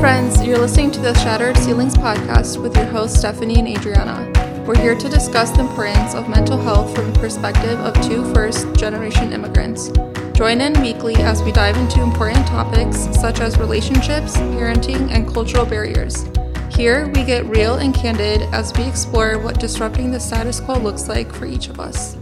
friends. You're listening to the Shattered Ceilings podcast with your hosts, Stephanie and Adriana. We're here to discuss the importance of mental health from the perspective of two first generation immigrants. Join in weekly as we dive into important topics such as relationships, parenting, and cultural barriers. Here, we get real and candid as we explore what disrupting the status quo looks like for each of us.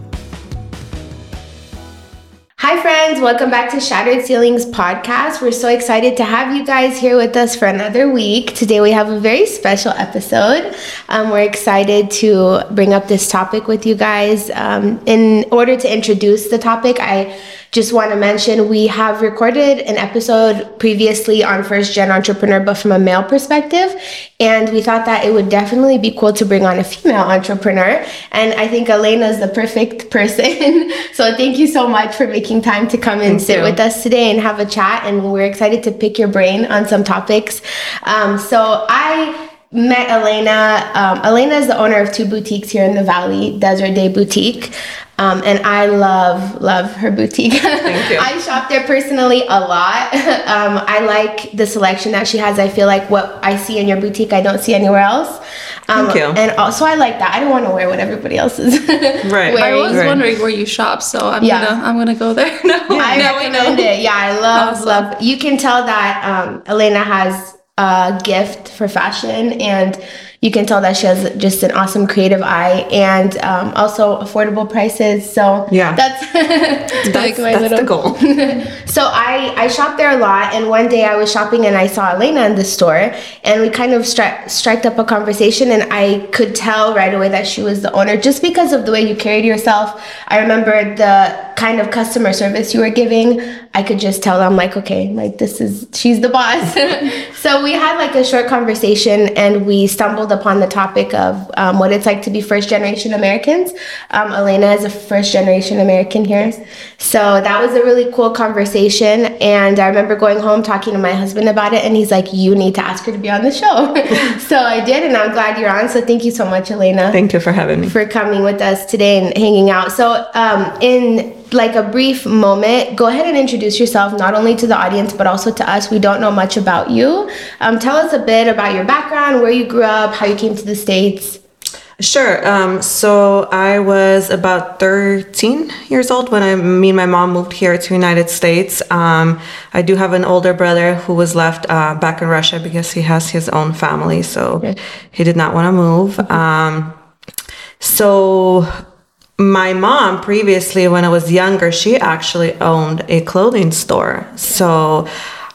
Hi, friends. Welcome back to Shattered Ceilings podcast. We're so excited to have you guys here with us for another week. Today, we have a very special episode. Um, we're excited to bring up this topic with you guys. Um, in order to introduce the topic, I just want to mention we have recorded an episode previously on first gen entrepreneur, but from a male perspective. And we thought that it would definitely be cool to bring on a female entrepreneur. And I think Elena is the perfect person. so thank you so much for making time to come and thank sit you. with us today and have a chat. And we're excited to pick your brain on some topics. Um, so I met Elena. Um, Elena is the owner of two boutiques here in the Valley, Desert Day Boutique. Um, and I love, love her boutique. Thank you. I shop there personally a lot. um, I like the selection that she has. I feel like what I see in your boutique, I don't see anywhere else. Um, Thank you. And also, I like that. I don't want to wear what everybody else is right. wearing. I was right. wondering where you shop, so I'm yeah. gonna I'm gonna go there. no, I now recommend know. it. Yeah, I love awesome. love. You can tell that um, Elena has a gift for fashion and you can tell that she has just an awesome creative eye and um, also affordable prices. So yeah, that's that's, like that's little... the goal. so I I shop there a lot, and one day I was shopping and I saw Elena in the store, and we kind of stri- struck up a conversation, and I could tell right away that she was the owner just because of the way you carried yourself. I remember the kind of customer service you were giving. I could just tell I'm like, okay, like this is she's the boss. so we had like a short conversation, and we stumbled upon the topic of um, what it's like to be first generation Americans. Um, Elena is a first generation American here. So that was a really cool conversation. And I remember going home talking to my husband about it, and he's like, You need to ask her to be on the show. so I did, and I'm glad you're on. So thank you so much, Elena. Thank you for having me. For coming with us today and hanging out. So, um, in like a brief moment, go ahead and introduce yourself not only to the audience but also to us. We don't know much about you. Um, tell us a bit about your background, where you grew up, how you came to the States. Sure. Um, so I was about 13 years old when I, me and my mom moved here to United States. Um, I do have an older brother who was left uh, back in Russia because he has his own family, so he did not want to move. Mm-hmm. Um, so my mom previously when i was younger she actually owned a clothing store. So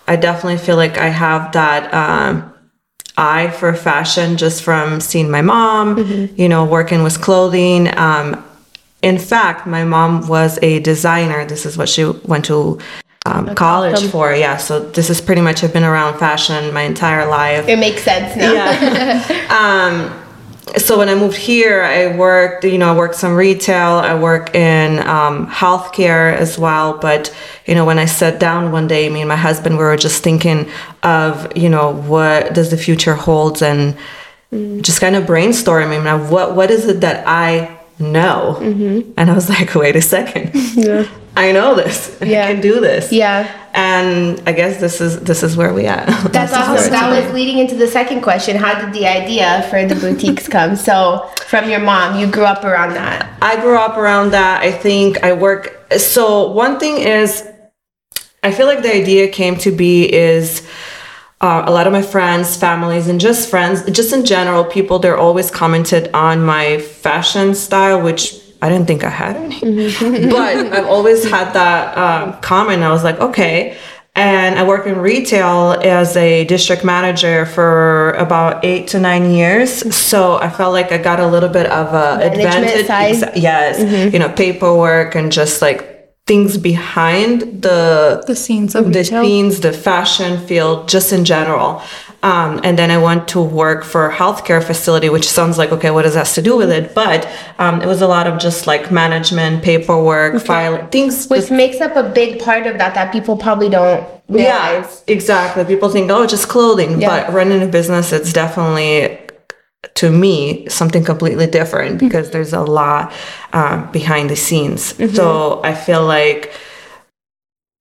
i definitely feel like i have that um, eye for fashion just from seeing my mom mm-hmm. you know working with clothing. Um, in fact my mom was a designer. This is what she went to um, college awesome. for. Yeah so this is pretty much i've been around fashion my entire life. It makes sense now. Yeah. Um, so when I moved here, I worked, you know, I worked some retail, I work in um, healthcare as well. But, you know, when I sat down one day, me and my husband, we were just thinking of, you know, what does the future hold and mm. just kind of brainstorming. Now, what, what is it that I know? Mm-hmm. And I was like, wait a second. Yeah. I know this. Yeah. I can do this. Yeah. And I guess this is this is where we at. That's awesome. That was leading into the second question. How did the idea for the boutiques come? So from your mom, you grew up around that. I grew up around that. I think I work so one thing is I feel like the idea came to be is uh, a lot of my friends, families, and just friends, just in general, people, they're always commented on my fashion style, which I didn't think I had any. Mm-hmm. but I've always had that um, comment. I was like, okay. And I work in retail as a district manager for about eight to nine years. So I felt like I got a little bit of a advantage. Side. yes, mm-hmm. you know, paperwork and just like things behind the the scenes of the retail. scenes, the fashion field, just in general. Um, and then I went to work for a healthcare facility, which sounds like, okay, what does that have to do with it? But um, it was a lot of just like management, paperwork, okay. filing, things. Which just, makes up a big part of that that people probably don't realize. Yeah, exactly. People think, oh, just clothing. Yeah. But running a business, it's definitely to me something completely different mm-hmm. because mm-hmm. there's a lot uh, behind the scenes. Mm-hmm. So I feel like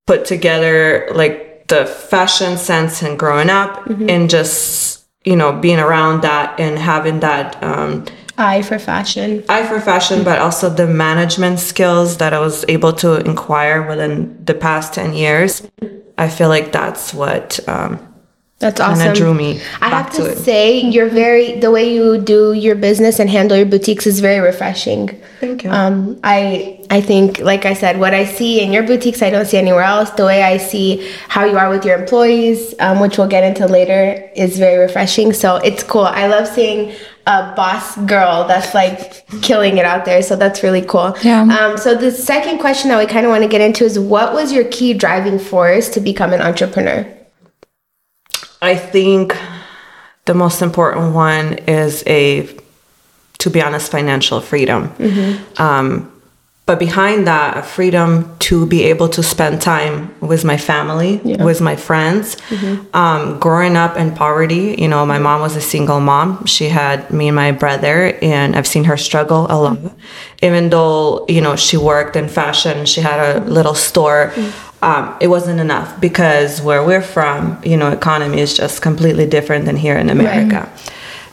put together like the fashion sense and growing up and just you know being around that and having that um, Eye for fashion. eye for fashion, but also the management skills that I was able to acquire within the past 10 years. I feel like that's what um, That's kind awesome. of drew me I have to to say, you're very the way you do your business and handle your boutiques is very refreshing. Thank you. Um, I I think, like I said, what I see in your boutiques, I don't see anywhere else. The way I see how you are with your employees, um, which we'll get into later, is very refreshing. So it's cool. I love seeing a boss girl that's like killing it out there. So that's really cool. Yeah. Um, so the second question that we kind of want to get into is, what was your key driving force to become an entrepreneur? I think the most important one is a, to be honest, financial freedom. Um, but behind that, a freedom to be able to spend time with my family, with my friends. Um, growing up in poverty, you know, my mom was a single mom. She had me and my brother, and I've seen her struggle a lot. Even though, you know, she worked in fashion, she had a little store. Um, it wasn't enough because where we're from, you know, economy is just completely different than here in America.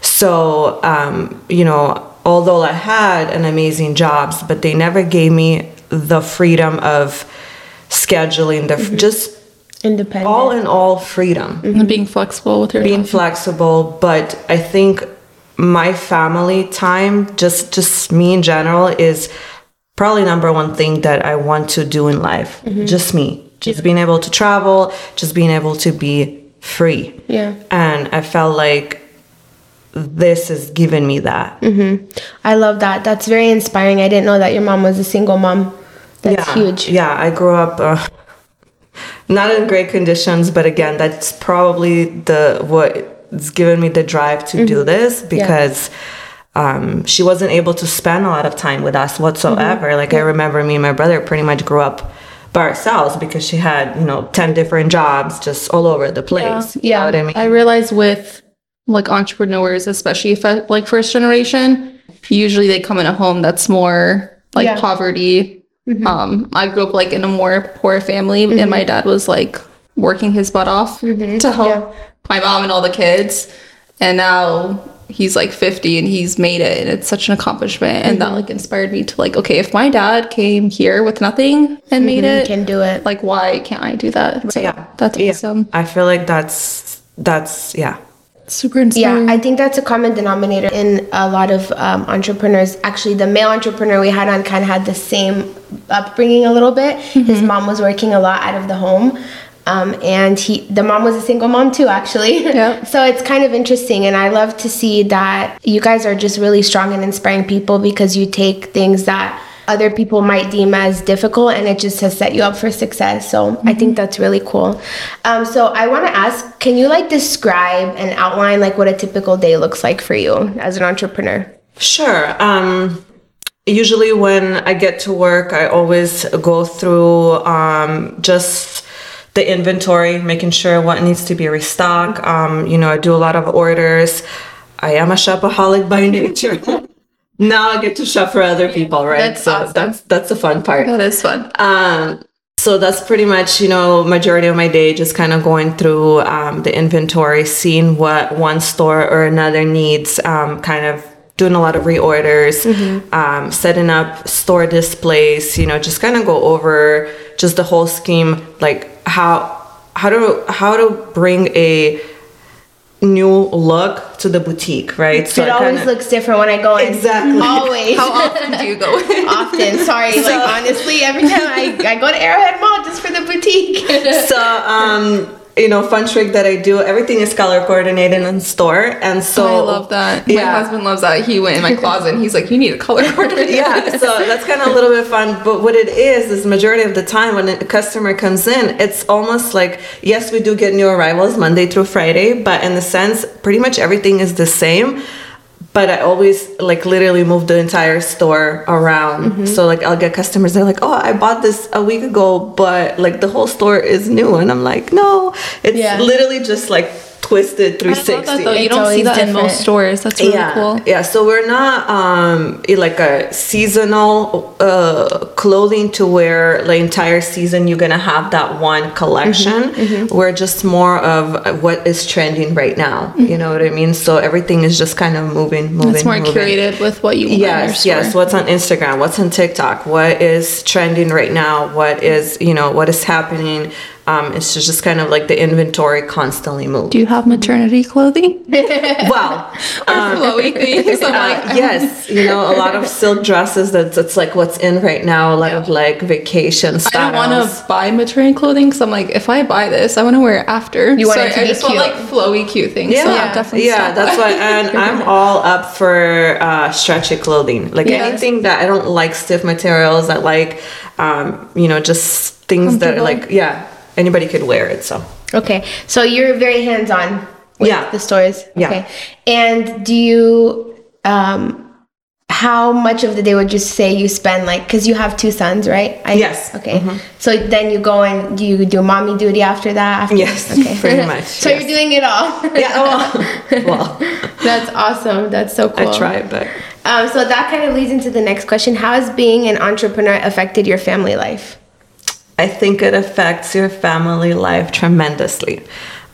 So, um, you know, although I had an amazing jobs, but they never gave me the freedom of scheduling the just Independent. all in all freedom And being flexible with your being time. flexible but i think my family time just just me in general is probably number one thing that i want to do in life just me just being able to travel just being able to be free Yeah. and i felt like this has given me that Hmm. I love that. That's very inspiring. I didn't know that your mom was a single mom. That's yeah. huge. Yeah, I grew up uh, not in great conditions, but again, that's probably the what's given me the drive to do this because um, she wasn't able to spend a lot of time with us whatsoever. Mm-hmm. Like I remember me and my brother pretty much grew up by ourselves because she had you know ten different jobs just all over the place. You know what I mean? I realize with like entrepreneurs, especially if I, like first generation, usually they come in a home that's more like Yeah. poverty. Mm-hmm. Um, I grew up like in a more poor family, and mm-hmm. my dad was like working his butt off to help Yeah. my mom and all the kids. And now he's like 50 and he's made it, and it's such an accomplishment. And that mm-hmm. like inspired me to like, okay, if my dad came here with nothing and made You it, can do it. like why can't I do that? So Yeah. that's Yeah. awesome. I feel like that's that's yeah. Super inspiring. Yeah. I think that's a common denominator in a lot of um, entrepreneurs. Actually, the male entrepreneur we had on kind of had the same upbringing a little bit. His mm-hmm. mom was working a lot out of the home. Um, and he, the mom was a single mom too, actually. Yeah. so it's kind of interesting, and I love to see that you guys are just really strong and inspiring people because you take things that other people might deem as difficult and it just has set you up for success so i think that's really cool um, so i want to ask can you like describe and outline like what a typical day looks like for you as an entrepreneur Sure. Um, usually, when I get to work, I always go through um, just the inventory, making sure what needs to be restocked. Um, you know, I do a lot of orders. I am a shopaholic by nature. now I get to shop for other people, right? That's so awesome. that's that's the fun part. that is fun. Um, so that's pretty much, you know, majority of my day just kind of going through um, the inventory, seeing what one store or another needs, um, kind of doing a lot of reorders, um, setting up store displays, you know, just kind of go over just the whole scheme, like how how to how to bring a new look to the boutique, right? So it always kinda- looks different when i go in Exactly. always How often do you go? often sorry like honestly every time I, I go to arrowhead mall just for the boutique so um you know fun trick that i do everything is color coordinated in store and so oh, I love that. My husband loves that. He went in my closet and he's like, "You need a color coordinator." yeah so that's kind of a little bit fun but what it is is majority of the time when a customer comes in it's almost like yes we do get new arrivals monday through friday but in the sense pretty much everything is the same but I always like literally move the entire store around. Mm-hmm. So like I'll get customers they're like, "Oh, I bought this a week ago, but like the whole store is new." And I'm like, "No, it's Yeah. literally just like twisted I 360 love that though. You don't see always that in most stores. That's really yeah, cool. Yeah, so we're not um like a seasonal uh clothing to wear the entire season you're gonna have that one collection. Mm-hmm, We're just more of what is trending right now. You know what I mean? So everything is just kind of moving, moving. It's more moving. curated with what you want in Yes, store. yes. What's on Instagram? What's on TikTok? What is trending right now? What is you know what is happening? Um, it's just, just kind of like the inventory constantly moves. Do you have maternity clothing? Well, or flowy things? I'm like, uh, yes, you know, a lot of silk dresses. That's that's like what's in right now. A lot of like vacation styles. I don't want to buy maternity clothing because I'm like, if I buy this, I want to wear it after. You want so it to I be just want cute. like flowy, cute things. Yeah, so I'll definitely yeah, that's by. why, and I'm all up for uh, stretchy clothing. Like Yes. anything that I don't like stiff materials. I like, um, you know, just things that are like, yeah, anybody could wear it. So Okay, so you're very hands on with Yeah. the stores. Yeah. Okay, and do you, um, how much of the day would you say you spend like, because you have two sons, right? I, Yes. Okay, so then you go and do you do mommy duty after that? After? Yes, pretty much, so yes. you're doing it all. yeah, well, well That's awesome. That's so cool. I try, but Um, so that kind of leads into the next question. How has being an entrepreneur affected your family life? I think it affects your family life tremendously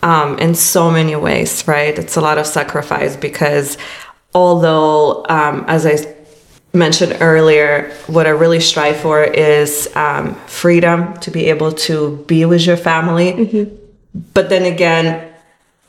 um, in so many ways, right? It's a lot of sacrifice because although, um, as I mentioned earlier, what I really strive for is um, freedom to be able to be with your family. But then again,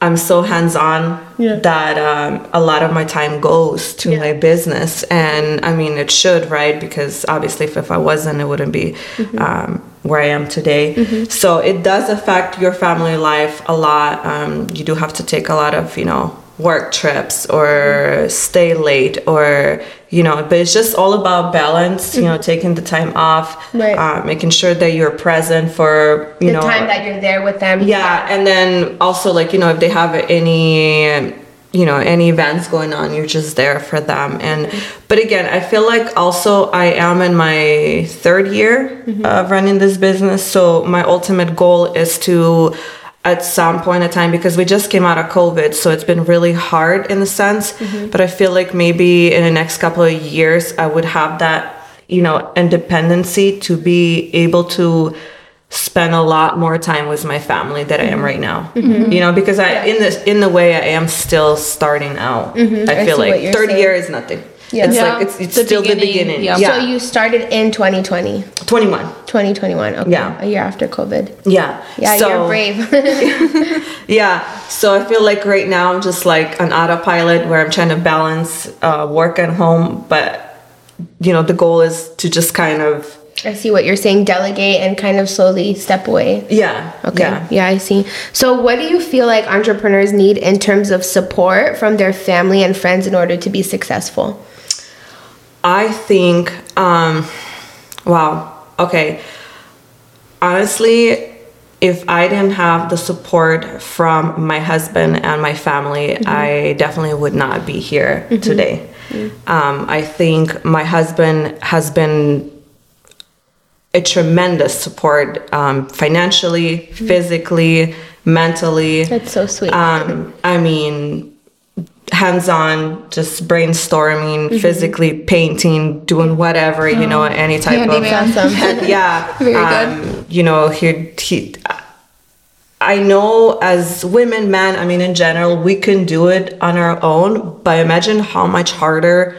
I'm so hands on Yeah. that um, a lot of my time goes to Yeah. my business. And I mean, it should, right? Because obviously, if, if I wasn't, it wouldn't be Mm-hmm. um, where I am today. So it does affect your family life a lot. Um, you do have to take a lot of, you know, work trips or Mm-hmm. stay late or, you know, but it's just all about balance, you know, taking the time off, Mm-hmm. Right. uh, making sure that you're present for, you The know, time that you're there with them. yeah and then also like you know if they have any you know any events going on you're just there for them and but again i feel like also i am in my third year of running this business so my ultimate goal is to at some point in time because we just came out of covid so it's been really hard in a sense mm-hmm. but i feel like maybe in the next couple of years i would have that you know independency to be able to spend a lot more time with my family that I am mm-hmm. right now. Mm-hmm. You know, because I in this in the way I am still starting out. I I feel what like you're 30 saying. years is nothing. Yeah. It's Yeah, like it's, it's the still the beginning, beginning. yeah. Yeah. So you started in 2020, 21. 2021. Okay. Yeah. A year after COVID. Yeah. Yeah, So- you're brave. Yeah. So I feel like right now I'm just like an autopilot where I'm trying to balance uh, work and home, but you know, the goal is to just kind of I see what you're saying. Delegate and kind of slowly step away. yeah. Okay. Yeah. Yeah. I see. So, what do you feel like entrepreneurs need in terms of support from their family and friends in order to be successful? I think, um, wow, okay. Honestly, if I didn't have the support from my husband and my family, I definitely would not be here today. Um, I think my husband has been a tremendous support um, financially, physically, mentally. That's so sweet. Um, I mean, hands on, just brainstorming, physically painting, doing whatever, you know, any type of. Awesome. And yeah. Very um, You know, he, he, I know as women, men, I mean, in general, we can do it on our own, but imagine how much harder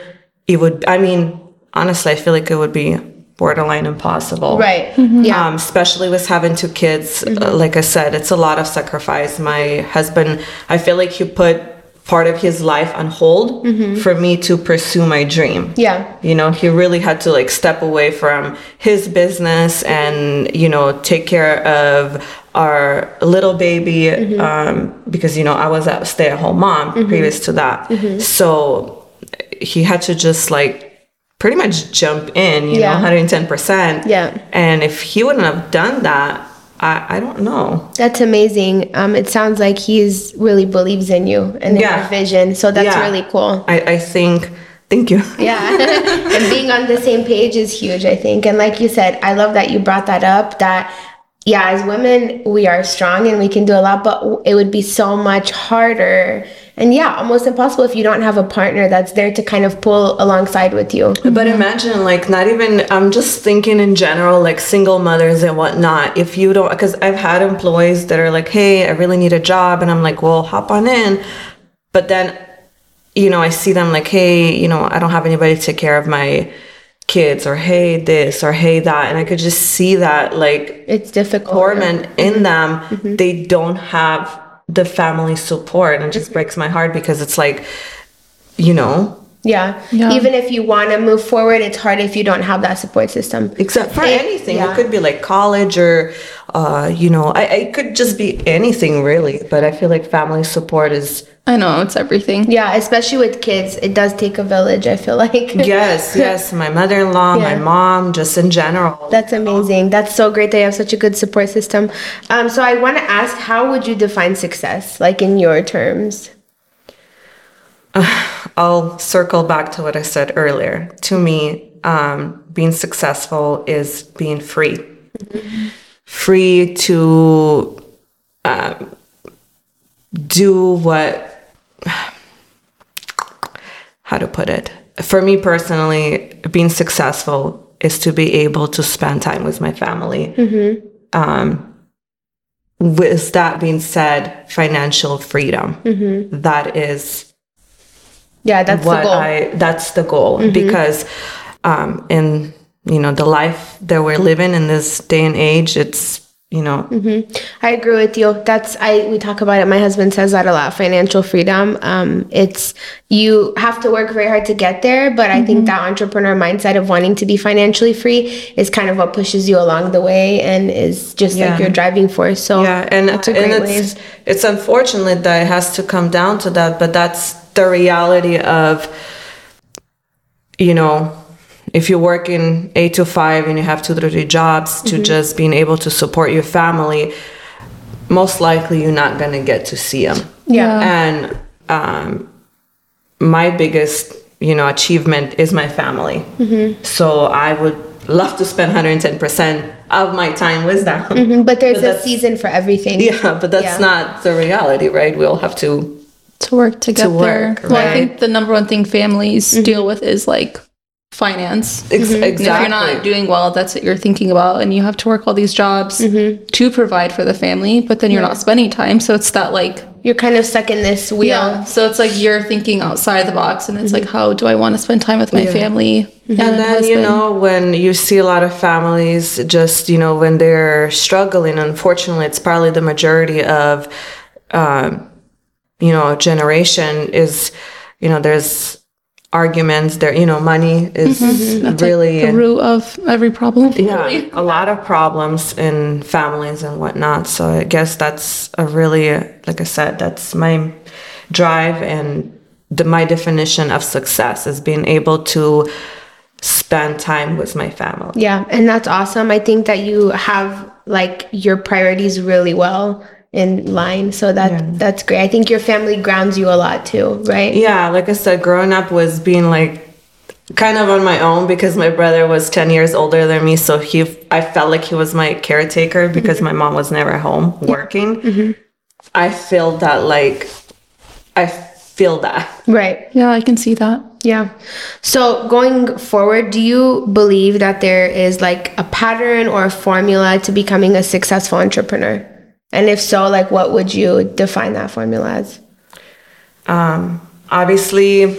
it would. I mean, honestly, I feel like it would be borderline impossible. right. Yeah. Um, especially with having two kids. Uh, like I said, it's a lot of sacrifice. My husband, I feel like he put part of his life on hold mm-hmm. for me to pursue my dream. yeah. You know, he really had to like step away from his business and, you know, take care of our little baby mm-hmm. um, because, you know, I was a stay at home mom mm-hmm. previous to that. So he had to just like pretty much jump in, you Yeah. know, 110%. Yeah. And if he wouldn't have done that, I, I don't know. That's amazing. Um, it sounds like he's really believes in you and in Yeah. your vision. So that's Yeah. really cool. I, I think, thank you. Yeah. and being on the same page is huge, I think. And like you said, I love that you brought that up that yeah, as women, we are strong and we can do a lot, but it would be so much harder and yeah, almost impossible if you don't have a partner that's there to kind of pull alongside with you. But imagine, like, not even, I'm just thinking in general, like single mothers and whatnot. If you don't, because I've had employees that are like, hey, I really need a job. And I'm like, well, hop on in. But then, you know, I see them like, hey, you know, I don't have anybody to take care of my kids or hey this or hey that and i could just see that like it's difficult torment in them mm-hmm. they don't have the family support and it just mm-hmm. breaks my heart because it's like you know yeah. yeah. Even if you want to move forward, it's hard if you don't have that support system. Except for it, anything. Yeah. It could be like college or, uh, you know, I, it could just be anything really. But I feel like family support is I know it's everything. Yeah, especially with kids, it does take a village. I feel like. yes, yes. My mother-in-law, yeah. my mom, just in general. That's amazing. That's so great. They have such a good support system. Um, so I want to ask, how would you define success, like in your terms? Uh, I'll circle back to what I said earlier. To me, um, being successful is being free, mm-hmm. Free to. Um, do what how to put it. For me personally, being successful is to be able to spend time with my family. Mm-hmm. Um, with that being said, financial freedom. Mm-hmm. That is, yeah, that's what the goal. I. That's the goal mm-hmm. because um, in you know the life that we're living in this day and age, it's you know mm-hmm. i agree with you that's i we talk about it my husband says that a lot financial freedom um, it's you have to work very hard to get there but i mm-hmm. think that entrepreneur mindset of wanting to be financially free is kind of what pushes you along the way and is just yeah. like your driving force so yeah and, that's a great and it's, way. it's unfortunate that it has to come down to that but that's the reality of you know if you're working eight to five and you have two to three jobs to mm-hmm. just being able to support your family, most likely you're not going to get to see them. Yeah. And um, my biggest, you know, achievement is my family. Mm-hmm. So I would love to spend 110% of my time with them. Mm-hmm. But there's but a season for everything. Yeah, but that's yeah. not the reality, right? We all have to to work to get to work, there. Right? Well, I think the number one thing families mm-hmm. deal with is like finance. Ex- mm-hmm. Exactly. if you're not doing well, that's what you're thinking about. And you have to work all these jobs mm-hmm. to provide for the family, but then you're yeah. not spending time. So it's that like. You're kind of stuck in this wheel. Yeah. So it's like you're thinking outside the box and it's mm-hmm. like, how do I want to spend time with my yeah. family? Mm-hmm. And, and then, husband? you know, when you see a lot of families just, you know, when they're struggling, unfortunately, it's probably the majority of, um, you know, generation is, you know, there's arguments there you know money is mm-hmm. really like the root of every problem. Yeah a lot of problems in families and whatnot so i guess that's a really like i said that's my drive and the, my definition of success is being able to spend time with my family. Yeah and that's awesome. I think that you have like your priorities really well in line. So that yeah. that's great. I think your family grounds you a lot too, right? Yeah, like I said, growing up was being like kind of on my own because my brother was 10 years older than me so he i felt like he was my caretaker because mm-hmm. my mom was never home working mm-hmm. i feel that like i feel that right yeah i can see that yeah so going forward do you believe that there is like a pattern or a formula to becoming a successful entrepreneur and if so, like what would you define that formula as? Um, obviously,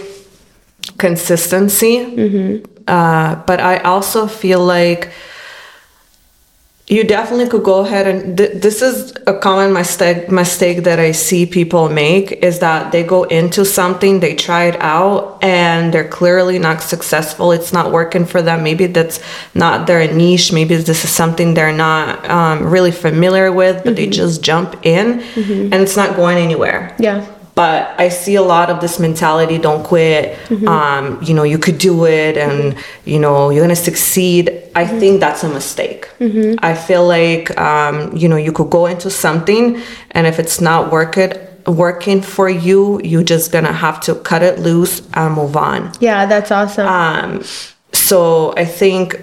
consistency. Mm-hmm. Uh, but I also feel like you definitely could go ahead and th- this is a common mistake mistake that I see people make is that they go into something, they try it out, and they're clearly not successful. It's not working for them. Maybe that's not their niche. Maybe this is something they're not um, really familiar with, but mm-hmm. they just jump in, mm-hmm. and it's not going anywhere. Yeah but I see a lot of this mentality don't quit mm-hmm. um, you know you could do it and you know you're gonna succeed I mm-hmm. think that's a mistake mm-hmm. I feel like um, you know you could go into something and if it's not working working for you you're just gonna have to cut it loose and move on yeah that's awesome um, so I think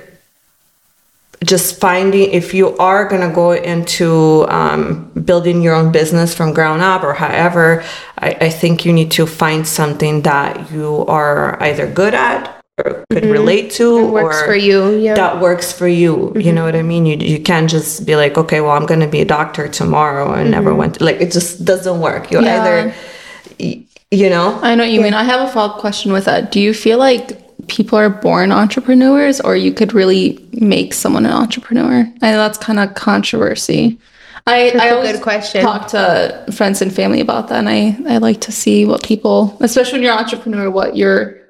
just finding if you are going to go into um, building your own business from ground up or however I, I think you need to find something that you are either good at or could relate to Mm-hmm. Works or for you. Yeah. that works for you you know what i mean you, you can't just be like okay well i'm going to be a doctor tomorrow and never went like it just doesn't work you Yeah. either you know I know what you mean. I have a follow up question with that. Do you feel like people are born entrepreneurs or you could really make someone an entrepreneur? I know that's kind of controversy. I, I a always good question. talk to friends and family about that and I, I like to see what people, especially when you're an entrepreneur, what your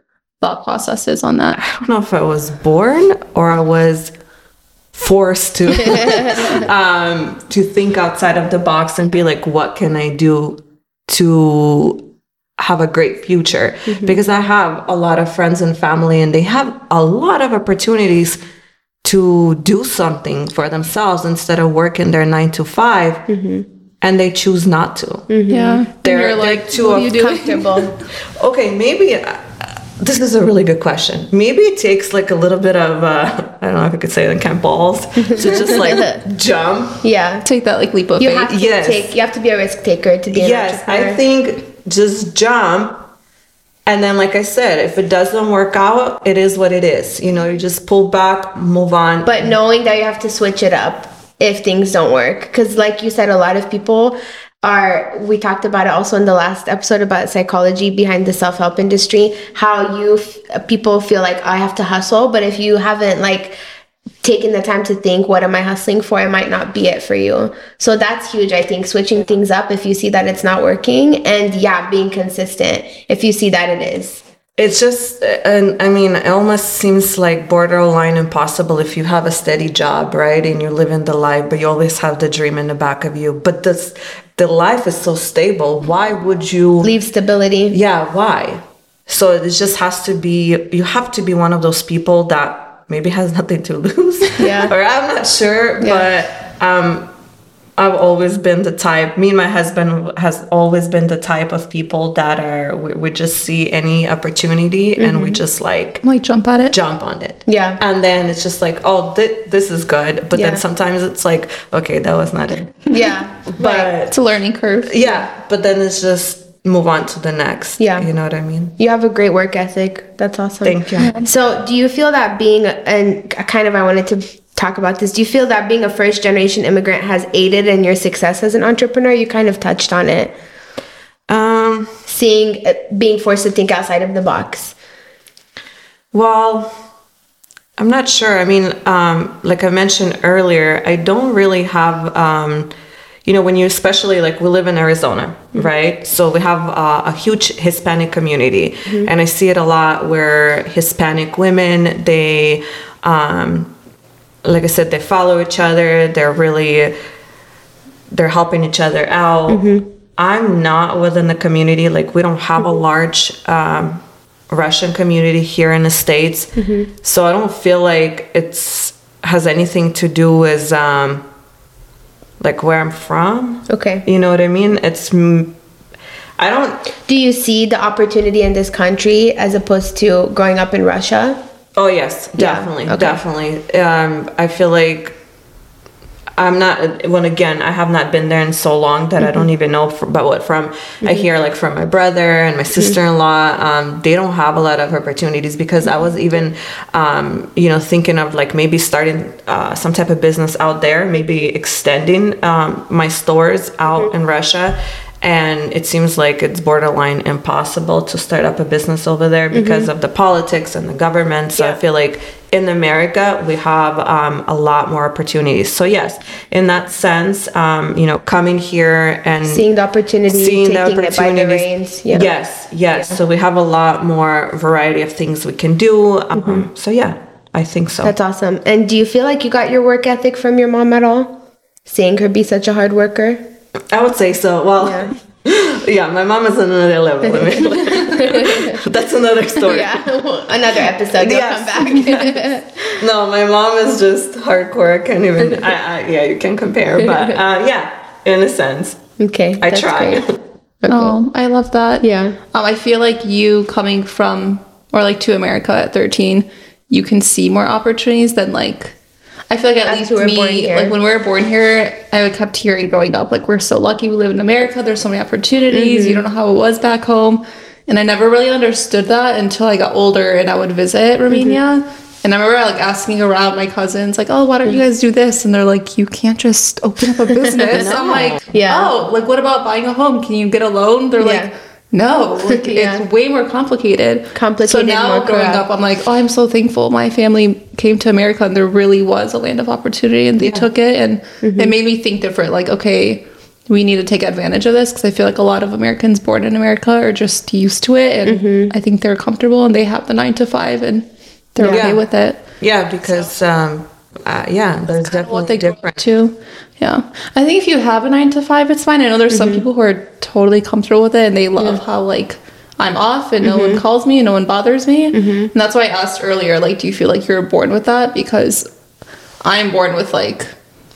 thought process is on that. I don't know if I was born or I was forced to um, to think outside of the box and be like, what can I do to have a great future? Because I have a lot of friends and family, and they have a lot of opportunities to do something for themselves instead of working their nine to 5 and they choose not to. Yeah. And They're- you're they're like, too what are you? Comfortable. Okay, maybe uh, this is a really good question. Maybe it takes like a little bit of uh, I don't know if I could say it in camp balls to just like jump. yeah. Take that like leap of You faith. have to Yes. take. You have to be a risk taker to be an Yes. I think just jump. And then, like I said, if it doesn't work out, it is what it is. You know, you just pull back, move on. but knowing that you have to switch it up if things don't work because like you said a lot of people are we talked about it also in the last episode about psychology behind the self-help industry how you f- people feel like i have to hustle but if you haven't like taken the time to think what am i hustling for it might not be it for you so that's huge i think switching things up if you see that it's not working and yeah being consistent if you see that it is It's just, and I mean, it almost seems like borderline impossible if you have a steady job, right? And you're living the life, but you always have the dream in the back of you. But this, the life is so stable. Why would you? leave stability Yeah, why? So it just has to be, you have to be one of those people that maybe has nothing to lose. Yeah. or I'm not sure, Yeah. but um, I've always been the type, me and my husband has always been the type of people that are, we, we just see any opportunity and we just like Like jump at it. jump on it. Yeah. And then it's just like, oh, thi- this is good. But Yeah. then sometimes it's like, okay, that was not it. yeah But It's a learning curve. yeah, but then it's just move on to the next. Yeah. You know what I mean? You have a great work ethic. That's awesome. Thank you. So, do you feel that being, and kind of, I wanted to talk about this. Do you feel that being a first generation immigrant has aided in your success as an entrepreneur? You kind of touched on it. Um, Seeing, uh, being forced to think outside of the box. well, I'm not sure. I mean, um, like I mentioned earlier, I don't really have, um, you know, when you especially like we live in Arizona, right? So we have uh, a huge Hispanic community, and I see it a lot where Hispanic women they, um, like I said, they follow each other. They're really they're helping each other out. I'm not within the community. Like we don't have a large um, Russian community here in the states, so I don't feel like it's has anything to do with um, like where I'm from. Okay. You know what I mean? It's I don't. Do you see the opportunity in this country as opposed to growing up in Russia? Oh yes, Yeah, definitely, okay. definitely. Um, I feel like I'm not. When again, I have not been there in so long that I don't even know about what from. I hear like from my brother and my sister-in-law. Um, they don't have a lot of opportunities because I was even, um, you know, thinking of like maybe starting uh, some type of business out there, maybe extending um, my stores out in Russia. And it seems like it's borderline impossible to start up a business over there because of the politics and the government. So I feel like in America, we have um, a lot more opportunities. So yes, in that sense, um, you know, coming here and Seeing the opportunity, seeing the taking it by the opportunities. Yeah. Yes, yes. So we have a lot more variety of things we can do. Um, So yeah, I think so. Mm-hmm. That's awesome. And do you feel like you got your work ethic from your mom at all? Seeing her be such a hard worker? I would say so. Well, Yeah. yeah, my mom is on another level. I mean, that's another story. Yeah. Another episode. You'll Yes. come back. No, my mom is just hardcore. I can't even. I, I, yeah, you can compare, but uh, yeah, in a sense, okay. I that's try. great. Oh, I love that. Yeah. Um, I feel like you coming from or like to America at 13, you can see more opportunities than like I feel like at After least we were me, born here. like when we were born here, I kept hearing growing up, like we're so lucky we live in America. There's so many opportunities. Mm-hmm. You don't know how it was back home, and I never really understood that until I got older and I would visit Romania. Mm-hmm. And I remember like asking around my cousins, like, "Oh, why don't you guys do this?" And they're like, "You can't just open up a business." I'm like, Yeah. "Oh, like what about buying a home? Can you get a loan?" They're Yeah. like, "No, like, Yeah. it's way more complicated." Complicated, So now growing up, I'm like, oh, I'm so thankful. My family came to America and there really was a land of opportunity and they took it. And Mm-hmm. it made me think different. Like, okay, we need to take advantage of this because I feel like a lot of Americans born in America are just used to it. And Mm-hmm. I think they're comfortable and they have the nine to five and they're Yeah. okay with it. Yeah, because um, uh, yeah, there's definitely What they different. too. Yeah. I think if you have a nine to five, it's fine. I know there's Mm-hmm. some people who are totally comfortable with it and they love how like I'm off and no Mm-hmm. one calls me and no one bothers me. And that's why I asked earlier, like, do you feel like you're born with that? Because I'm born with like,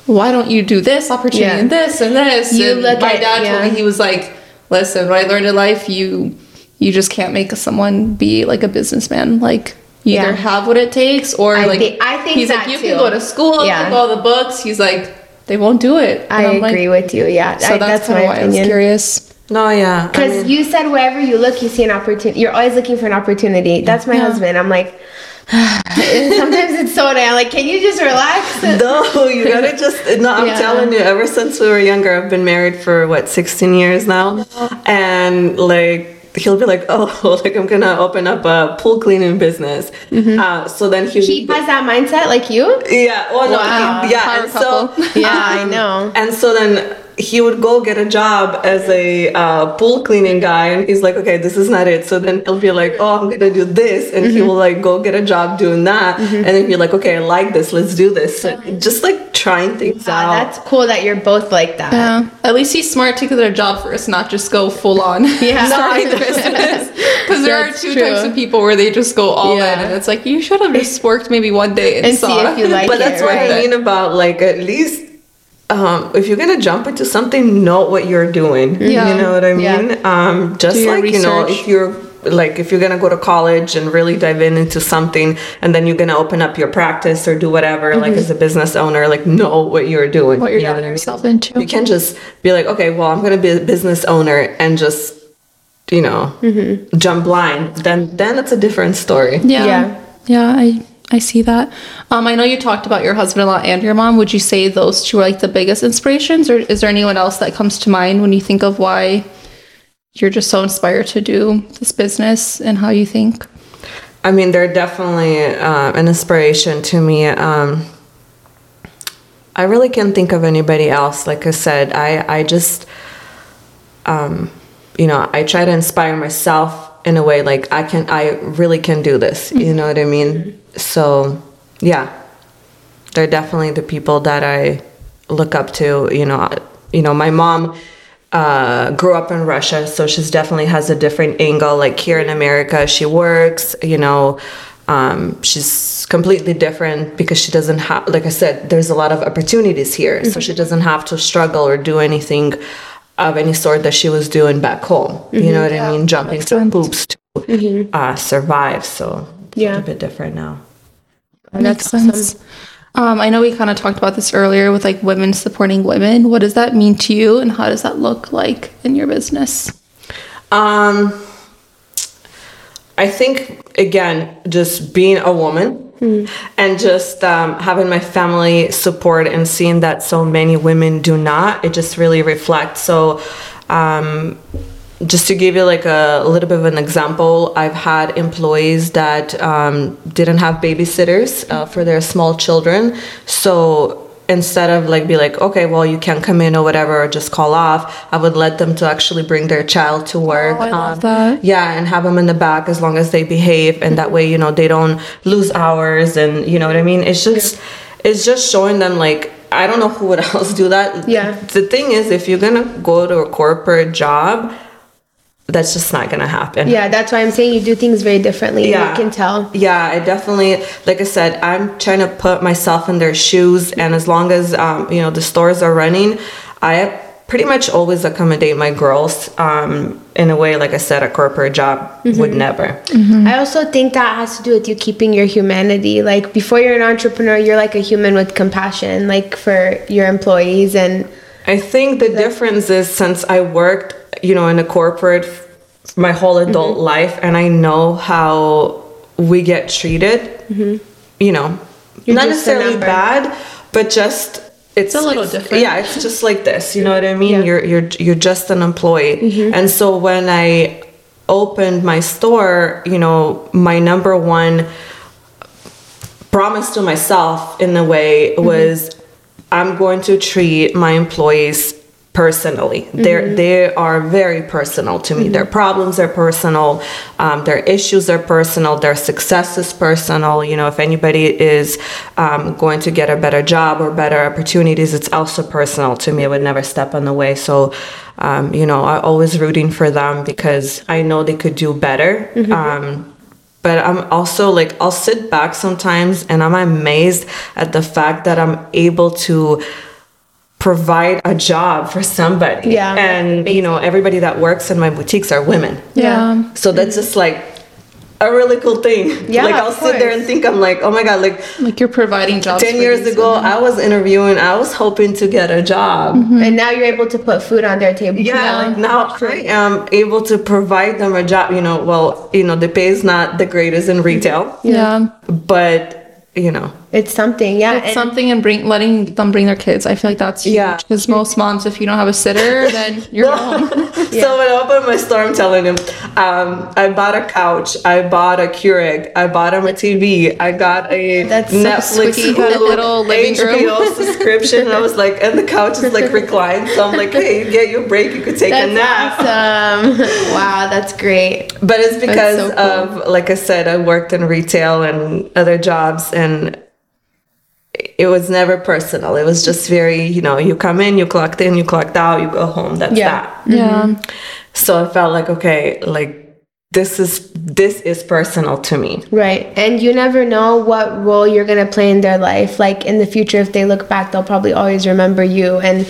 why don't you do this opportunity Yeah. and this and this? You and look my at- dad yeah. told me he was like, listen, what I learned in life, you you just can't make someone be like a businessman. Like you either have what it takes or I like thi- I think he's that like you too. can go to school, Yeah. yeah. all the books. He's like, they won't do it. I And I'm agree Like, with you. Yeah, so I, that's, that's, my of why I was curious. No, yeah. I Because mean- you said wherever you look, you see an opportunity. You're always looking for an opportunity. That's my Yeah. husband. I'm like, sometimes it's so damn like, can you just relax? No, you gotta just. No, I'm Yeah. telling you. Ever since we were younger, I've been married for what 16 years now, and like he'll be like, "Oh, like I'm gonna open up a pool cleaning business." Uh, so then he, He has that mindset like you? yeah, oh no, Wow. he- yeah, Power and so couple. Yeah, I know. and so then he would go get a job as a uh, pool cleaning guy, and he's like, "Okay, this is not it." So then he'll be like, "Oh, I'm gonna do this," and he mm-hmm. will like go get a job doing that, mm-hmm. and then be like, "Okay, I like this. Let's do this." So just like trying things Wow, out. that's cool that you're both like that. Yeah. At least he's smart to get a job first, not just go full on. Yeah. starting the business. Because there are two true. types of people where they just go all Yeah. in, and it's like you should have just worked maybe one day and, And see if you like but that's it, what right? I mean about like at least um, if you're gonna jump into something, know what you're doing. Yeah. You know what I Yeah. mean? Um, just Do your like you know, if you're like if you're gonna go to college and really dive in into something, and then you're gonna open up your practice or do whatever, like as a business owner, like know what you're doing. What you're You getting I yourself into. You can't just be like, okay, well, I'm gonna be a business owner and just you know jump blind. Then then it's a different story. Yeah. Yeah. Yeah, I I see that. Um, I know you talked about your husband a lot and your mom. Would you say those two are like the biggest inspirations, or is there anyone else that comes to mind when you think of why you're just so inspired to do this business and how you think? I mean, they're definitely uh, an inspiration to me. Um, I really can't think of anybody else. Like I said, I, I just, um, you know, I try to inspire myself in a way like I can, I really can do this. You know what I mean? So, yeah, they're definitely the people that I look up to. You know, you know, my mom uh, grew up in Russia, so she's definitely has a different angle. Like here in America, she works. You know, um, she's completely different because she doesn't have, like I said, there's a lot of opportunities here, so she doesn't have to struggle or do anything of any sort that she was doing back home. You know what I mean? Jumping through hoops to uh, survive. So it's Yeah. a bit different now. Makes sense. Um, I know we kind of talked about this earlier with like women supporting women. What does that mean to you, and how does that look like in your business? Um, I think again, just being a woman and just um, having my family support and seeing that so many women do not, it just really reflects. So, um, just to give you like a, a little bit of an example, I've had employees that um, didn't have babysitters uh, for their small children. So instead of like be like, okay, well you can't come in or whatever, or just call off, I would let them to actually bring their child to work. Oh, I love um, that. yeah, and have them in the back as long as they behave, and that way you know they don't lose hours, and you know what I mean. It's just it's just showing them like I don't know who would else do that. Yeah. The thing is, if you're gonna go to a corporate job, that's just not gonna happen. Yeah, that's why I'm saying you do things very differently. Yeah. You can tell. Yeah, I definitely, like I said, I'm trying to put myself in their shoes, and as long as um, you know the stores are running, I pretty much always accommodate my girls um, in a way like i said a corporate job would never I also think that has to do with you keeping your humanity. Like before you're an entrepreneur, you're like a human with compassion, like for your employees and I think the difference is since I worked, you know, in a corporate my whole adult Mm-hmm. life, and I know how we get treated. You know, Mm-hmm. You're not necessarily bad, but just it's, a little different. Yeah, it's just like this. You know what I mean? Yeah. Mm-hmm. You're you're you're just an employee, and so when I opened my store, you know, my number one promise to myself in a way was I'm going to treat my employees personally. They're they are very personal to me. Their problems are personal. Um, their issues are personal. Their success is personal. You know, if anybody is um, going to get a better job or better opportunities, it's also personal to me. I would never step on the way. So, um, you know, I'm always rooting for them because I know they could do better. Um, but I'm also like I'll sit back sometimes and I'm amazed at the fact that I'm able to provide a job for somebody. Yeah. And you know, everybody that works in my boutiques are women. Yeah. So that's just like a really cool thing. Yeah, Like I'll of sit there and think I'm like, oh my god, like Like you're providing jobs. 10 for years ago women. I was interviewing, I was hoping to get a job. and now you're able to put food on their table. Yeah, like now I am able to provide them a job. You know, well, you know, the pay is not the greatest in retail, Yeah. but you know, It's something. Yeah. It's and- something and bring letting them bring their kids. I feel like that's huge. Yeah. Because most moms, if you don't have a sitter, then you're home. So when I opened my store, I'm telling him, um, I bought a couch, I bought a Keurig, I bought him a TV, I got a That's Netflix, sweet. You a little living HBO room. subscription. And I was like, and the couch is like reclined, so I'm like, hey, you get your break, you could take a nap. awesome. wow, that's great. But it's because so cool. of, like I said, I worked in retail and other jobs, and it was never personal. It was just very, you know, you come in, you clocked in, you clocked out, you go home. That's Yeah. that. Mm-hmm. yeah. Mm-hmm. So I felt like, okay, like this is this is personal to me. Right. And you never know what role you're going to play in their life. Like in the future, if they look back, they'll probably always remember you and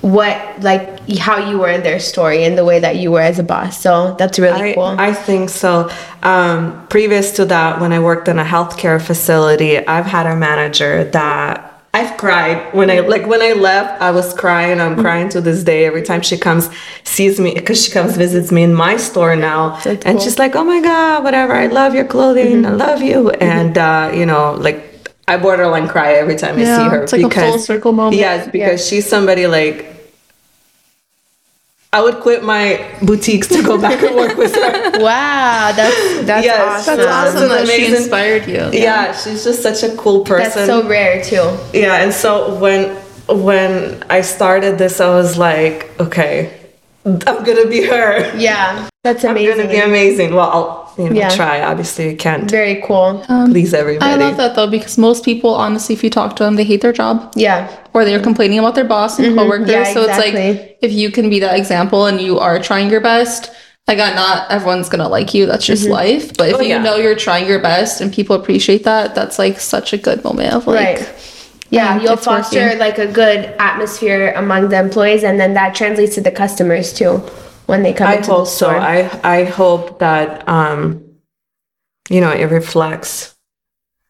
what, like, how you were in their story and the way that you were as a boss. So that's really I, cool. I think so. Um, previous to that, when I worked in a healthcare facility, I've had a manager that I've cried when I like when I left. I was crying. I'm crying to this day every time she comes sees me because she comes visits me in my store now, and cool. she's like, "Oh my god, whatever. I love your clothing. I love you." And uh, you know, like I borderline cry every time I see her it's like a full circle moment. Yes, because she's somebody like. I would quit my boutiques to go back and work with her. wow. That's, that's Yes, awesome. That's That's awesome that she amazing. inspired you. yeah she's just such a cool person That's so rare, too. yeah and so when when i started this i was like okay i'm gonna be her Yeah. That's amazing. i'm gonna be amazing well i'll you know Yeah. try obviously you can't Very cool. please everybody I love that though because most people, honestly, if you talk to them, they hate their job Yeah. or they're complaining about their boss and coworkers. Mm-hmm. Yeah, so it's like if you can be that example and you are trying your best. Like, uh, not everyone's gonna like you. That's Mm-hmm. just life. But if Oh, you yeah. know you're trying your best and people appreciate that, that's like such a good moment of like, Right. Yeah, um, you'll foster working. like a good atmosphere among the employees, and then that translates to the customers too when they come i into the hope so i i hope that um you know it reflects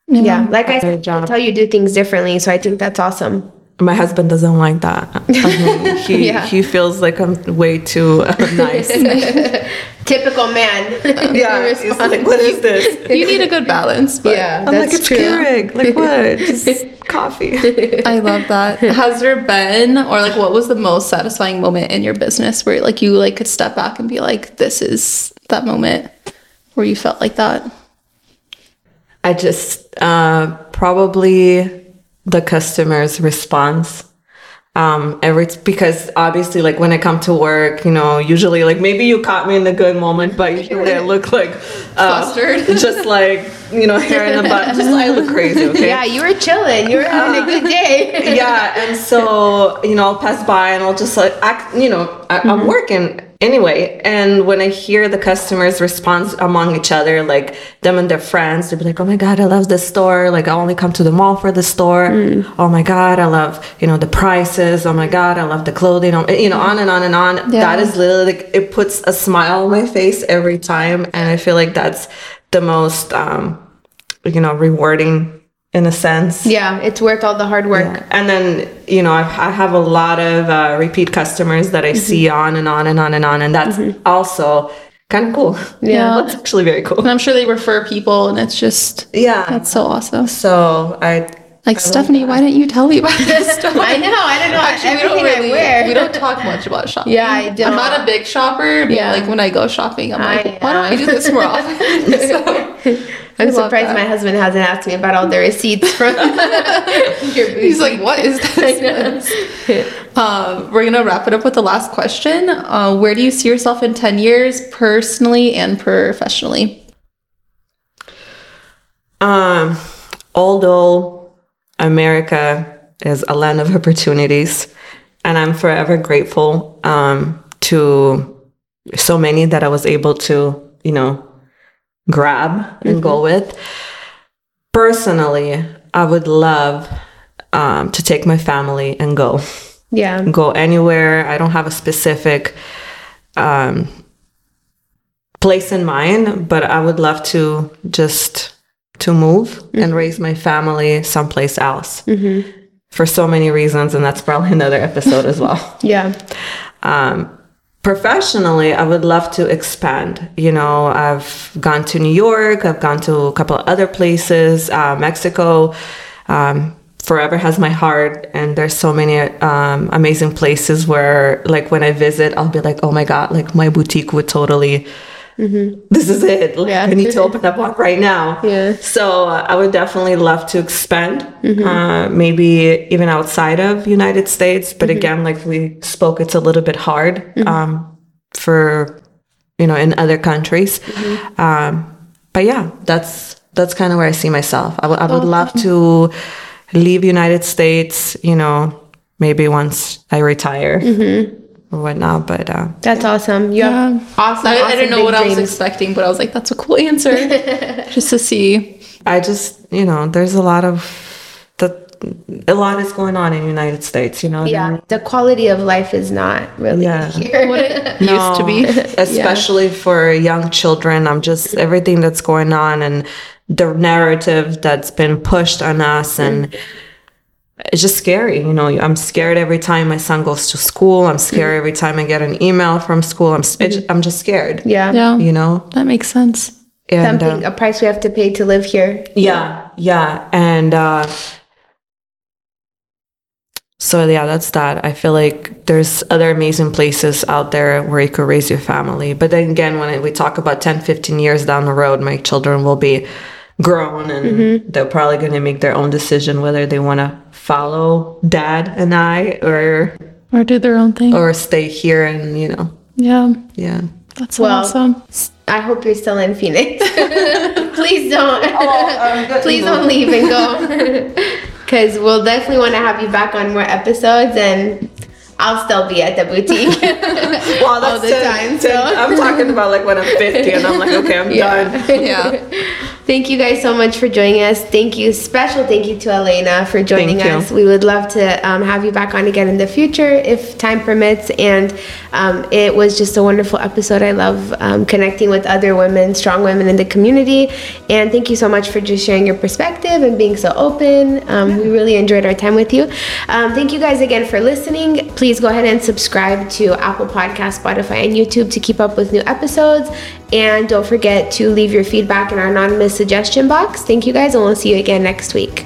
yeah, like I Good said, job. that's how you do things differently. So I think that's awesome. My husband doesn't like that I mean, he Yeah. he feels like i'm way too uh, nice Typical man. yeah he's like what is this you need a good balance. But yeah, I'm that's like, it's true. Keurig. Like, what? Just coffee. I love that. Has there been, or like, what was the most satisfying moment in your business where like you like could step back and be like, this is that moment where you felt like that? I just, uh, probably the customer's response. Um, every, because obviously, like, when I come to work, you know, usually, like, maybe you caught me in a good moment, but usually I look like, uh, Flustered. just like, you know, hair in the butt. Just, I look crazy, okay? Yeah, you were chilling. You were having a good day. yeah and so you know i'll pass by and i'll just like act you know I, i'm working anyway, and when I hear the customers respond among each other, like them and their friends, they'd be like, "Oh my god, I love this store! Like I only come to the mall for the store. Oh my god, I love you know the prices. Oh my god, I love the clothing. Oh, You know, on and on and on. That is literally like it puts a smile on my face every time, and I feel like that's the most um, you know rewarding in a sense. Yeah, it's worth all the hard work. And then, you know, I, I have a lot of uh, repeat customers that I Mm-hmm. see on and on and on and on. And that's also kind of cool. Yeah. That's actually very cool. And I'm sure they refer people, and it's just Yeah. that's so awesome. So I, Like Stephanie, why didn't you tell me about this store? I know. I don't know. Actually, we don't really. I wear. We don't talk much about shopping. Yeah, I don't. I'm not a big shopper, but Yeah. like when I go shopping, I'm I like, why don't I do this more often? so, I'm surprised that. my husband hasn't asked me about all the receipts from your He's like, what is this? um, we're gonna wrap it up with the last question. Uh, where do you see yourself in ten years, personally and professionally? um, although America is a land of opportunities, and I'm forever grateful um, to so many that I was able to, you know, grab and go with. Personally, I would love um, to take my family and go yeah. go anywhere. I don't have a specific um, place in mind, but I would love to just to move and raise my family someplace else for so many reasons, and that's probably another episode as well. Yeah. Um, professionally, I would love to expand. You know, I've gone to New York, I've gone to a couple of other places, uh, Mexico. Um, forever has my heart, and there's so many um, amazing places where, like, when I visit, I'll be like, oh my god, like my boutique would totally. This is it. Like, Yeah. I need to open up one right now. Yeah. So uh, I would definitely love to expand, uh, maybe even outside of United States. But again, like we spoke, it's a little bit hard um, for you know in other countries. Um, but yeah, that's that's kind of where I see myself. I would I would love to leave United States. You know, maybe once I retire or whatnot. But uh, That's awesome. You have awesome. I, I didn't know big what I was expecting, but I was like, that's a cool answer. Just to see. I just, you know, there's a lot of the a lot is going on in the United States, you know. Yeah. The quality of life is not really Yeah. here. what it used to be. especially for young children. I'm just everything that's going on and the narrative that's been pushed on us and it's just scary you know i'm scared every time my son goes to school. I'm scared every time i get an email from school. I'm s- it's- i'm just scared. Yeah. Yeah, you know? That makes sense. and uh, Something, a price we have to pay to live here. yeah yeah. And uh so yeah that's that. I feel like there's other amazing places out there where you could raise your family. But then again when we talk about 10 15 years down the road my children will be grown and they're probably going to make their own decision whether they want to follow dad and i or Or do their own thing. or stay here and you know yeah, yeah that's Well, awesome. I hope you're still in Phoenix. Please don't. Oh, Please don't leave and go. Because we'll definitely want to have you back on more episodes and I'll still be at the boutique. well All the time, so. i'm talking about like when i'm 50 and i'm like okay i'm done Yeah. Thank you guys so much for joining us. Thank you. Special thank you to Elena for joining us. We would love to um, have you back on again in the future if time permits. And um, it was just a wonderful episode. I love um, connecting with other women, strong women in the community. And thank you so much for just sharing your perspective and being so open. Um, We really enjoyed our time with you. Um, thank you guys again for listening. Please go ahead and subscribe to Apple Podcast, Spotify, and YouTube to keep up with new episodes. And don't forget to leave your feedback in our anonymous suggestion box. Thank you guys, and we'll see you again next week.